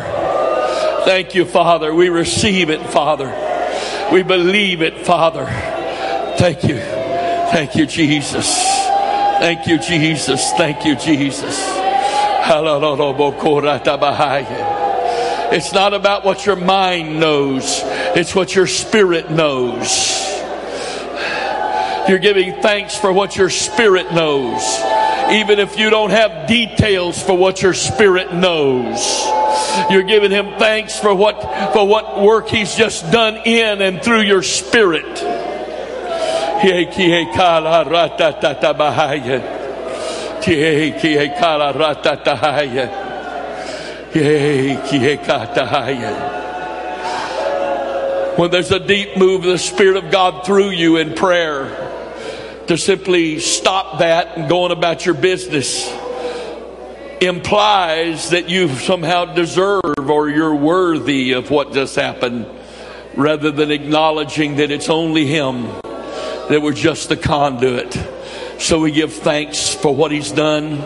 Thank you, Father. We receive it, Father. We believe it, Father. Thank you. Thank you, Jesus. Thank you, Jesus. Thank you, Jesus. It's not about what your mind knows, it's what your spirit knows. You're giving thanks for what your spirit knows, even if you don't have details for what your spirit knows. You're giving him thanks for what for what work he's just done in and through your spirit. When there's a deep move of the Spirit of God through you in prayer, to simply stop that and going about your business implies that you somehow deserve or you're worthy of what just happened rather than acknowledging that it's only Him, that we're just the conduit. So we give thanks for what He's done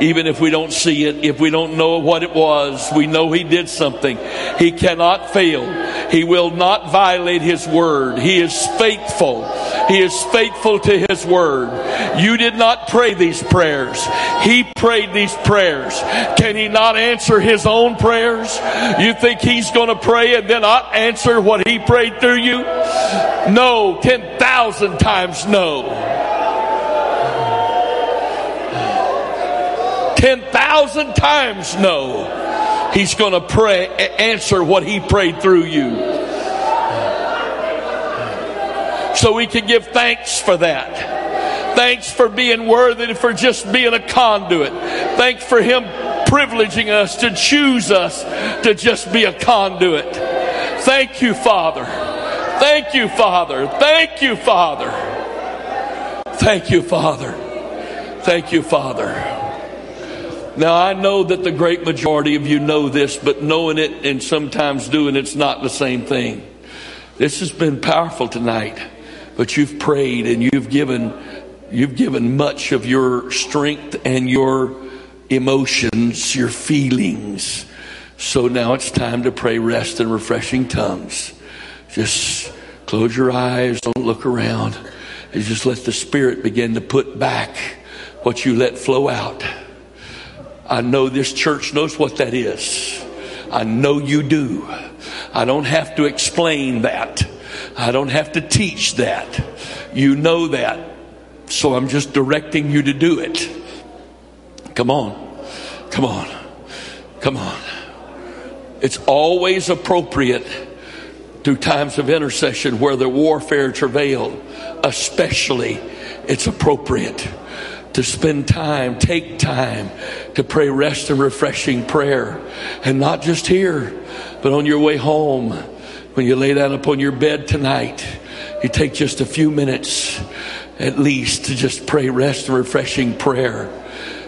even if we don't see it, if we don't know what it was, we know He did something. He cannot fail. He will not violate His word. He is faithful. He is faithful to His word. You did not pray these prayers. He prayed these prayers. Can He not answer His own prayers? You think He's going to pray and then not answer what He prayed through you? No, 10,000 times no. 10,000 times no. He's going to pray, answer what he prayed through you. So we can give thanks for that. Thanks for being worthy, for just being a conduit. Thanks for him privileging us to choose us to just be a conduit. Thank you, Father. Thank you, Father. Thank you, Father. Thank you, Father. Thank you, Father. Now, I know that the great majority of you know this, but knowing it and sometimes doing it's not the same thing. This has been powerful tonight, but you've prayed and you've given, you've given much of your strength and your emotions, your feelings. So now it's time to pray rest and refreshing tongues. Just close your eyes, don't look around, and just let the Spirit begin to put back what you let flow out. I know this church knows what that is. I know you do. I don't have to explain that. I don't have to teach that. You know that. So I'm just directing you to do it. Come on. Come on. Come on. It's always appropriate through times of intercession where the warfare travail, especially, it's appropriate to spend time, take time to pray rest and refreshing prayer. And not just here, but on your way home, when you lay down upon your bed tonight, you take just a few minutes at least to just pray rest and refreshing prayer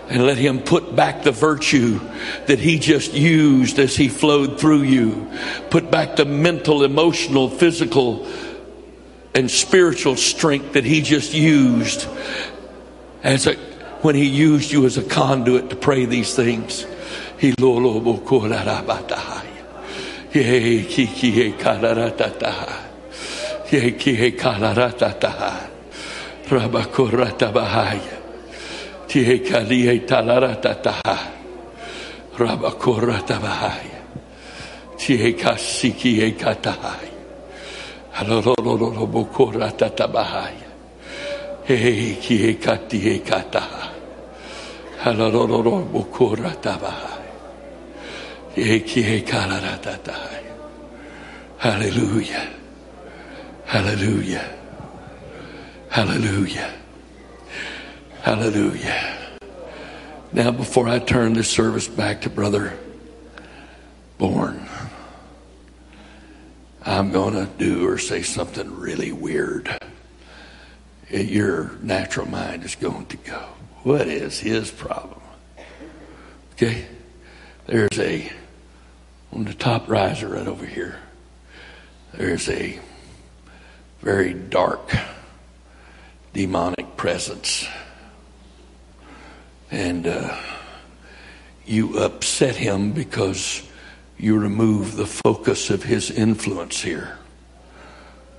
and let him put back the virtue that he just used as he flowed through you. Put back the mental, emotional, physical, and spiritual strength that he just used as a, when he used you as a conduit to pray these things. He lo lo bokor a rabatahay. Ye kiki e kalaratatahay. Ye ki e kalaratatahay. Rabakor a tabahay. Tie kalie talarata Rabakorata Hallelujah. Hallelujah. Hallelujah. Hallelujah. Now, before I turn this service back to Brother Bourne, I'm going to do or say something really weird your natural mind is going to go. What is his problem? Okay? There's a, on the top riser right over here, there's a very dark demonic presence. and uh, you upset him because you remove the focus of his influence here.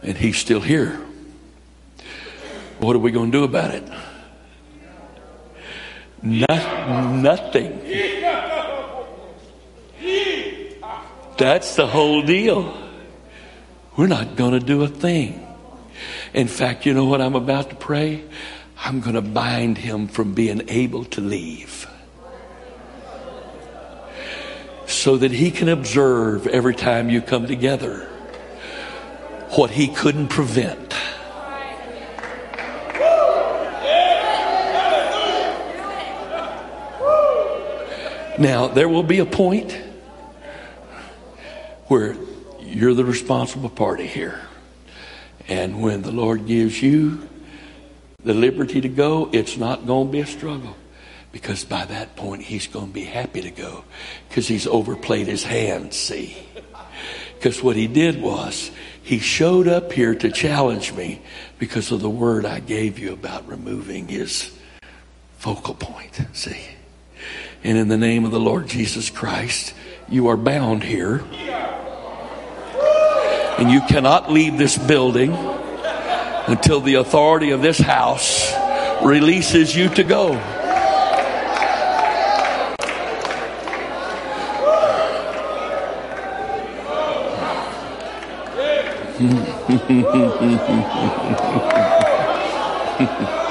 And he's still here. What are we going to do about it? No, nothing. That's the whole deal. We're not going to do a thing. In fact, you know what I'm about to pray? I'm going to bind him from being able to leave so that he can observe every time you come together what he couldn't prevent. Now, there will be a point where you're the responsible party here. And when the Lord gives you the liberty to go, it's not going to be a struggle. Because by that point, he's going to be happy to go because he's overplayed his hand, see? Because what he did was he showed up here to challenge me because of the word I gave you about removing his focal point, see? And in the name of the Lord Jesus Christ, you are bound here. And you cannot leave this building until the authority of this house releases you to go.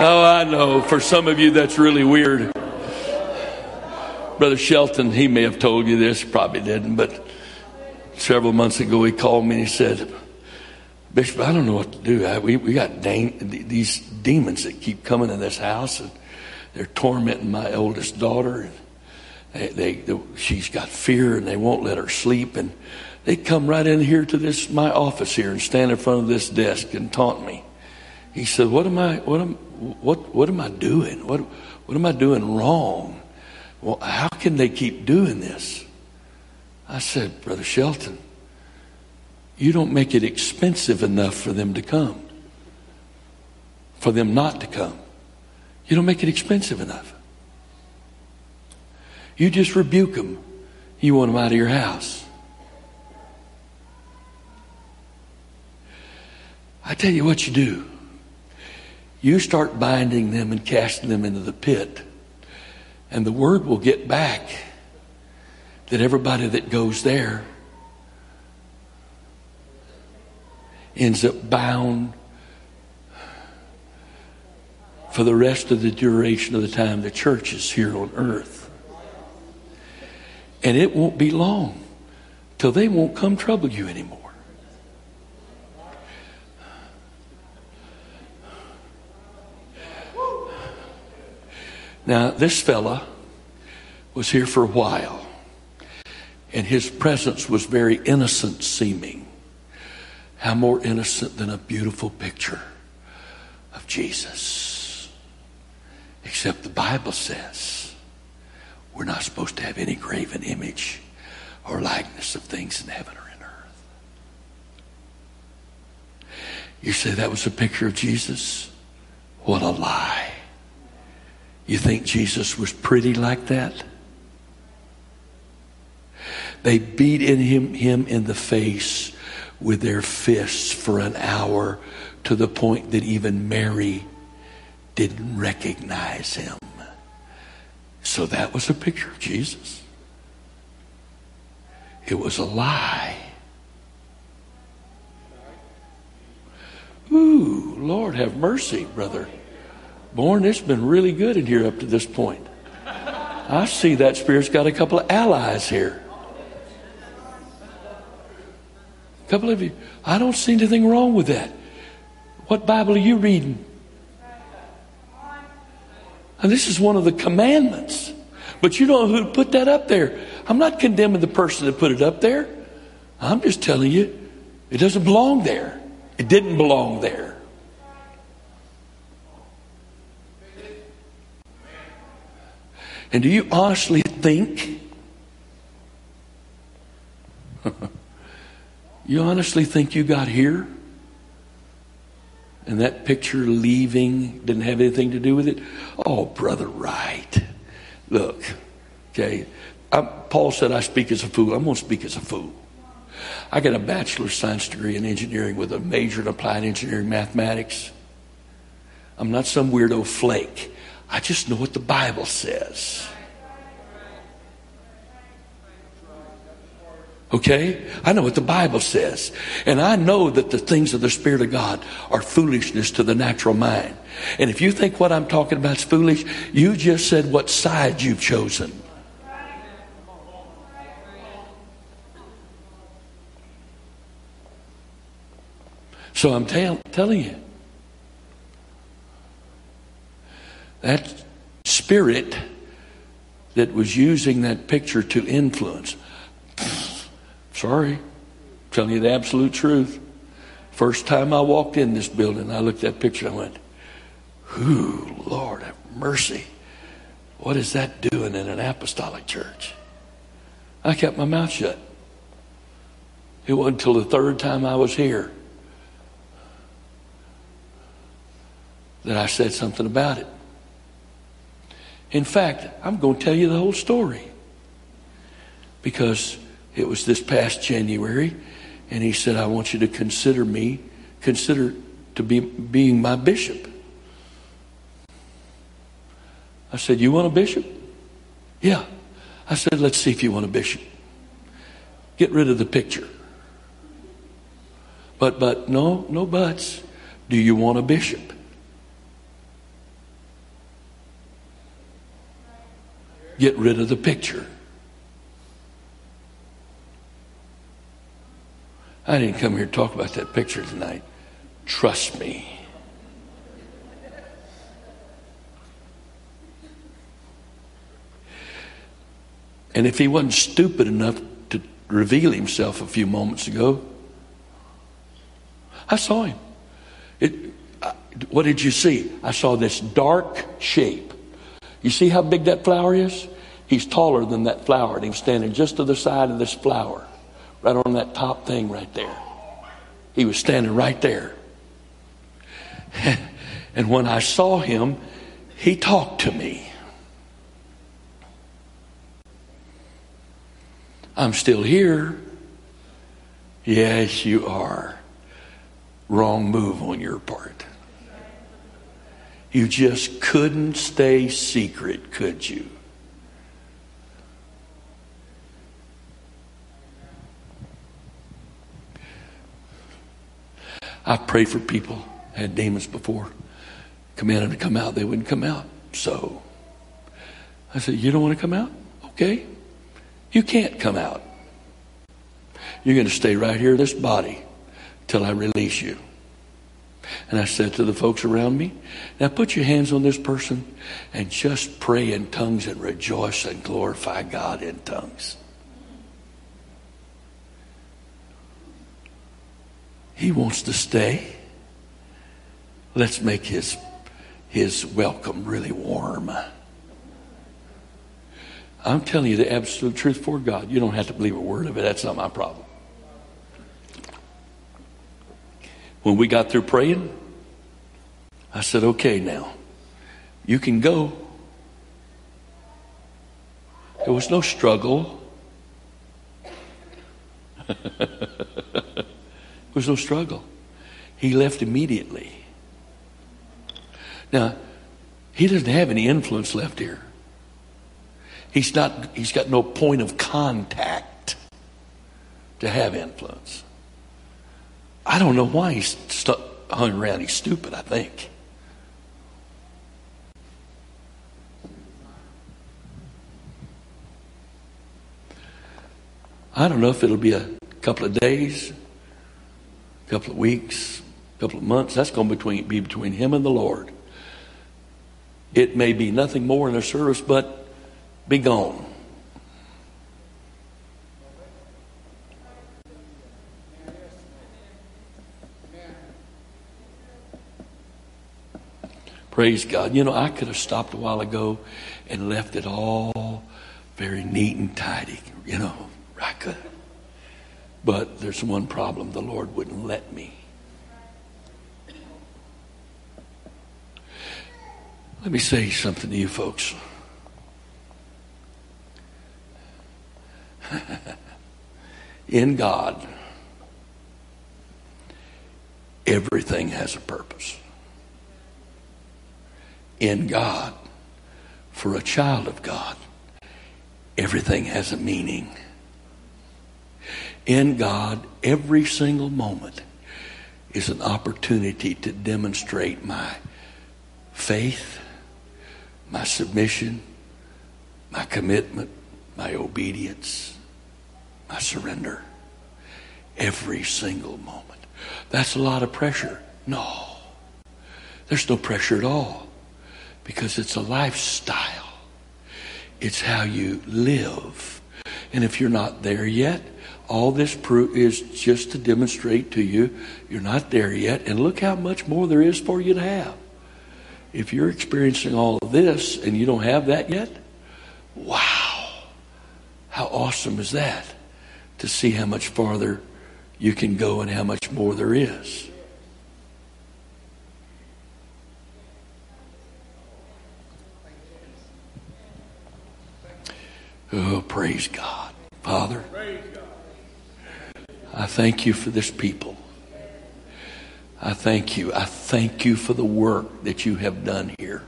Oh, I know. For some of you, that's really weird. Brother Shelton, he may have told you this, probably didn't, but several months ago he called me and he said, Bishop, I don't know what to do. We, we got these demons that keep coming in this house and they're tormenting my oldest daughter. And they, they, she's got fear and they won't let her sleep. And they come right in here to this, my office here and stand in front of this desk and taunt me. He said, what am I, what am, what, what am I doing? What, what am I doing wrong? Well, how can they keep doing this? I said, Brother Shelton, you don't make it expensive enough for them to come, for them not to come. You don't make it expensive enough. You just rebuke them. You want them out of your house. I tell you what you do. You start binding them and casting them into the pit, and the word will get back that everybody that goes there ends up bound for the rest of the duration of the time the church is here on earth. And it won't be long till they won't come trouble you anymore. Now, this fella was here for a while, and his presence was very innocent seeming. How more innocent than a beautiful picture of Jesus? Except the Bible says we're not supposed to have any graven image or likeness of things in heaven or in earth. You say that was a picture of Jesus? What a lie. You think Jesus was pretty like that? They beat in him, him in the face with their fists for an hour to the point that even Mary didn't recognize him. So that was a picture of Jesus. It was a lie. Ooh, Lord have mercy, brother. Bourne, it's been really good in here up to this point. I see that spirit's got a couple of allies here. A couple of you. I don't see anything wrong with that. What Bible are you reading? And this is one of the commandments. But you know who put that up there. I'm not condemning the person that put it up there. I'm just telling you, it doesn't belong there. It didn't belong there. And do you honestly think You honestly think you got here? And that picture leaving didn't have anything to do with it? Oh, Brother Wright. Look, okay. I, Paul said, I speak as a fool. I'm going to speak as a fool. I got a bachelor's science degree in engineering with a major in applied engineering mathematics. I'm not some weirdo flake. I just know what the Bible says. Okay? I know what the Bible says. And I know that the things of the Spirit of God are foolishness to the natural mind. And if you think what I'm talking about is foolish, you just said what side you've chosen. So I'm tell, telling you, that spirit that was using that picture to influence, sorry, I'm telling you the absolute truth. First time I walked in this building, I looked at that picture and I went, Ooh, Lord have mercy. What is that doing in an apostolic church? I kept my mouth shut. It wasn't until the third time I was here that I said something about it. In fact, I'm going to tell you the whole story because it was this past January, and he said, I want you to consider me, consider to be being my bishop. I said, You want a bishop? Yeah. I said, Let's see if you want a bishop. Get rid of the picture. But, but, no, no buts. Do you want a bishop? Get rid of the picture. I didn't come here to talk about that picture tonight. Trust me. And if he wasn't stupid enough to reveal himself a few moments ago, I saw him. It, what did you see? I saw this dark shape you see how big that flower is? He's taller than that flower, and was standing just to the side of this flower, right on that top thing right there. He was standing right there. and when I saw him, he talked to me. I'm still here. Yes, you are. Wrong move on your part. You just couldn't stay secret, could you? I pray for people. Had demons before. Commanded to come out, they wouldn't come out. So I said, You don't want to come out? Okay. You can't come out. You're going to stay right here in this body till I release you. And I said to the folks around me, now put your hands on this person and just pray in tongues and rejoice and glorify God in tongues. He wants to stay. Let's make his, his welcome really warm. I'm telling you the absolute truth for God. You don't have to believe a word of it. That's not my problem. When we got through praying, I said, okay, now, you can go. There was no struggle. there was no struggle. He left immediately. Now, he doesn't have any influence left here. He's not, he's got no point of contact to have influence. I don't know why he's stuck, hung around. He's stupid, I think. I don't know if it'll be a couple of days, a couple of weeks, a couple of months. That's going to between, be between him and the Lord. It may be nothing more in a service, but be gone. Praise God. You know, I could have stopped a while ago and left it all very neat and tidy. You know, could. But there's one problem the Lord wouldn't let me. Let me say something to you folks. In God, everything has a purpose. In God, for a child of God, everything has a meaning. In God, every single moment is an opportunity to demonstrate my faith, my submission, my commitment, my obedience, my surrender. Every single moment. That's a lot of pressure. No. There's no pressure at all because it's a lifestyle. It's how you live. And if you're not there yet, all this proof is just to demonstrate to you you're not there yet. And look how much more there is for you to have. If you're experiencing all of this and you don't have that yet, wow. How awesome is that? To see how much farther you can go and how much more there is. Oh, praise God. Father, I thank you for this people. I thank you. I thank you for the work that you have done here.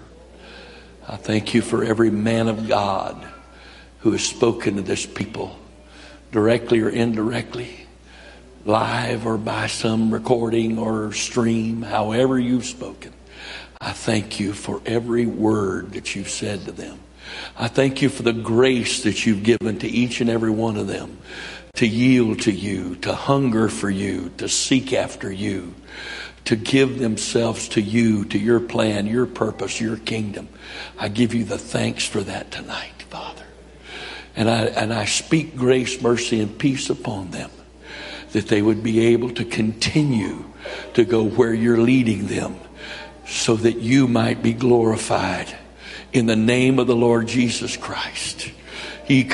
I thank you for every man of God who has spoken to this people, directly or indirectly, live or by some recording or stream, however you've spoken. I thank you for every word that you've said to them. I thank you for the grace that you've given to each and every one of them to yield to you, to hunger for you, to seek after you, to give themselves to you, to your plan, your purpose, your kingdom. I give you the thanks for that tonight, Father. And I, and I speak grace, mercy, and peace upon them that they would be able to continue to go where you're leading them so that you might be glorified in the name of the Lord Jesus Christ. In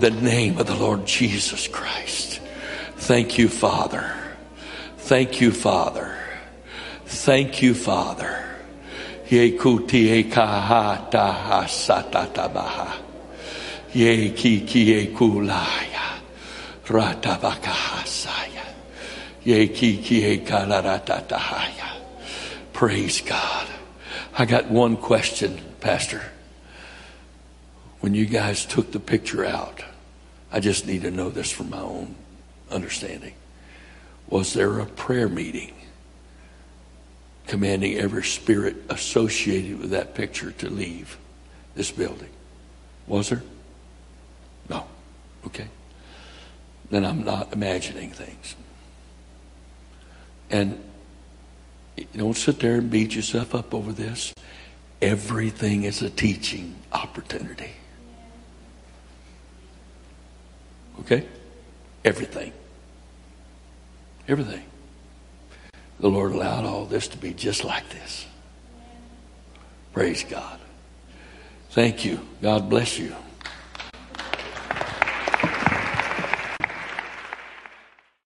the name of the Lord Jesus Christ. Thank you, Father. Thank you, Father. Thank you, Father. Ye ki ki e kulaya. Ratabakahasaya. Ye ki ki e kalaratatahaya. Praise God. I got one question, Pastor. When you guys took the picture out, I just need to know this from my own understanding. Was there a prayer meeting? commanding every spirit associated with that picture to leave this building. Was there? No. Okay. Then I'm not imagining things. And don't sit there and beat yourself up over this. Everything is a teaching opportunity. Okay? Everything. Everything the Lord allowed all this to be just like this. Praise God. Thank you. God bless you.